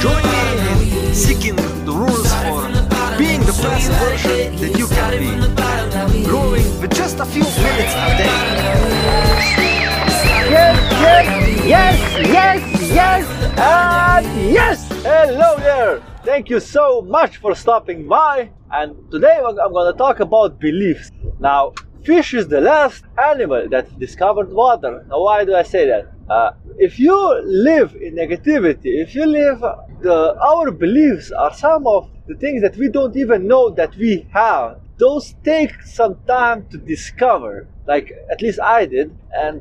Join me in seeking the rules for being the best version that you can be. Growing with just a few minutes a day. Yes, yes, yes, yes, yes, and yes! Hello there! Thank you so much for stopping by. And today I'm to talk about beliefs. Now, fish is the last animal that discovered water. Now, why do I say that? Uh, if you live in negativity, if you live, the our beliefs are some of the things that we don't even know that we have. Those take some time to discover. Like at least I did, and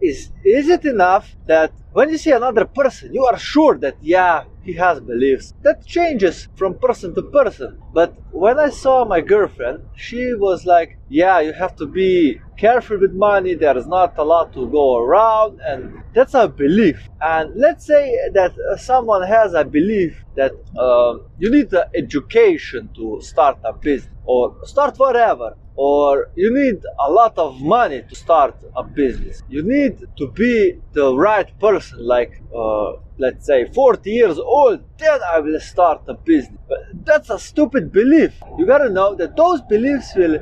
is is it enough that when you see another person you are sure that yeah he has beliefs. That changes from person to person. But when i saw my girlfriend she was like yeah you have to be careful with money. There is not a lot to go around. And that's a belief. And let's say that uh, someone has a belief that um, you need the education to start a business or start whatever or you need a lot of money to start a business. You need to be the right person, like uh, let's say 40 years old, then I will start a business. But that's a stupid belief. You gotta know that those beliefs will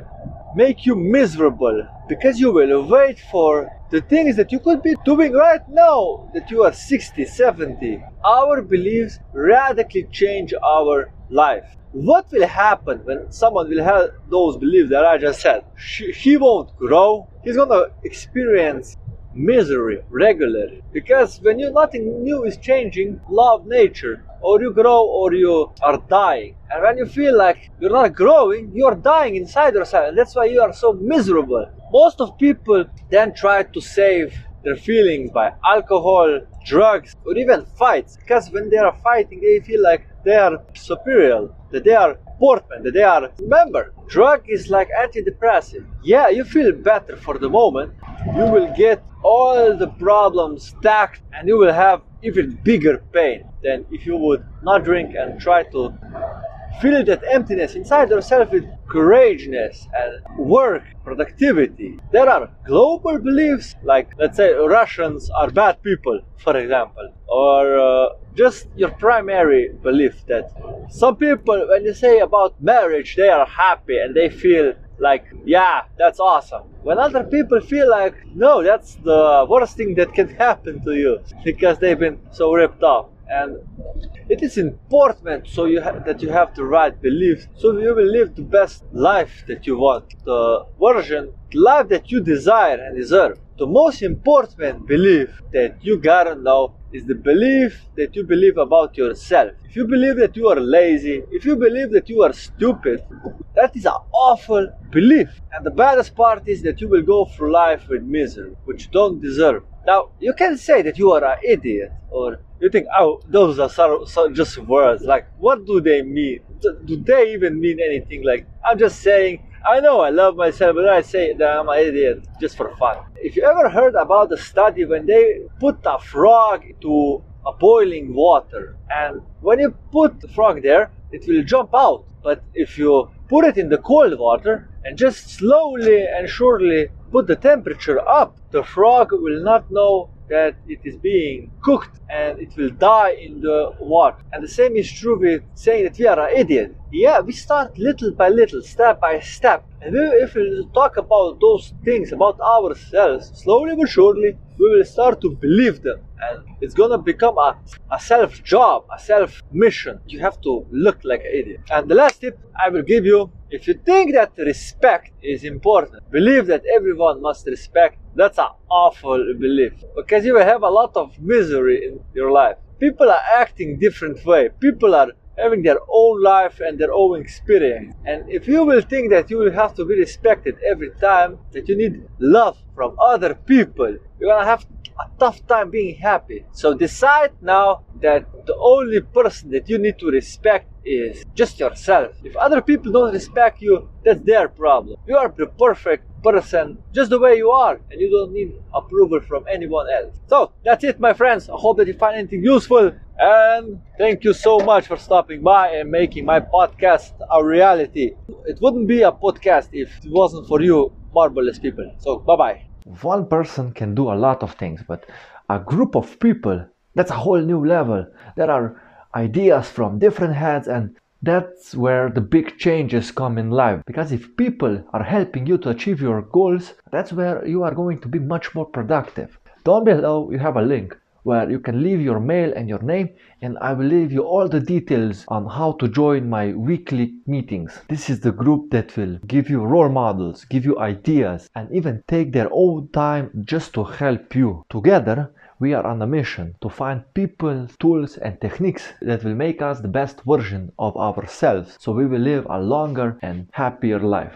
make you miserable because you will wait for the things that you could be doing right now that you are 60, 70. Our beliefs radically change our life what will happen when someone will have those beliefs that I just said? He won't grow. He's gonna experience misery regularly because when you nothing new is changing, love nature, or you grow or you are dying. And when you feel like you're not growing, you're dying inside yourself, and that's why you are so miserable. Most of people then try to save their feelings by alcohol, drugs, or even fights. Because when they are fighting, they feel like they are superior, that they are important, that they are. Remember, drug is like antidepressant. Yeah, you feel better for the moment. You will get all the problems stacked, and you will have even bigger pain than if you would not drink and try to fill that emptiness inside yourself with courageousness and work, productivity. There are global beliefs, like let's say Russians are bad people, for example, or uh, just your primary belief that some people, when you say about marriage, they are happy and they feel like, yeah, that's awesome. When other people feel like, no, that's the worst thing that can happen to you because they've been so ripped off and it is important so you ha- that you have the right belief. So you will live the best life that you want the version the life that you desire and deserve. The most important belief that you gotta know is the belief that you believe about yourself. If you believe that you are lazy if you believe that you are stupid that is an awful belief. And the baddest part is that you will go through life with misery which you don't deserve now you can say that you are an idiot or you think, oh, those are so, so just words. Like, what do they mean? Do they even mean anything? Like, I'm just saying, I know I love myself, but I say that I'm an idiot just for fun. If you ever heard about the study when they put a frog to a boiling water, and when you put the frog there, it will jump out. But if you put it in the cold water and just slowly and surely put the temperature up, the frog will not know that it is being cooked and it will die in the water. And the same is true with saying that we are an idiot. Yeah, we start little by little, step by step. And we, if we talk about those things about ourselves, slowly but surely, we will start to believe them. And it's gonna become a, a self job, a self mission. You have to look like an idiot. And the last tip I will give you if you think that respect is important, believe that everyone must respect, that's an awful belief because you will have a lot of misery in your life. People are acting different way. People are having their own life and their own experience. And if you will think that you will have to be respected every time, that you need love from other people, you're gonna have a tough time being happy. So decide now that the only person that you need to respect is just yourself. If other people don't respect you, that's their problem. You are the perfect person just the way you are and you don't need approval from anyone else. So that's it my friends. I hope that you find anything useful and thank you so much for stopping by and making my podcast a reality. It wouldn't be a podcast if it wasn't for you marvelous people. So bye bye. One person can do a lot of things, but a group of people That's a whole new level. There are ideas from different heads and that's where the big changes come in life. Because if people are helping you to achieve your goals, that's where you are going to be much more productive. Down below, you have a link where you can leave your mail and your name, and I will leave you all the details on how to join my weekly meetings. This is the group that will give you role models, give you ideas, and even take their own time just to help you. Together, we are on a mission to find people, tools, and techniques that will make us the best version of ourselves so we will live a longer and happier life.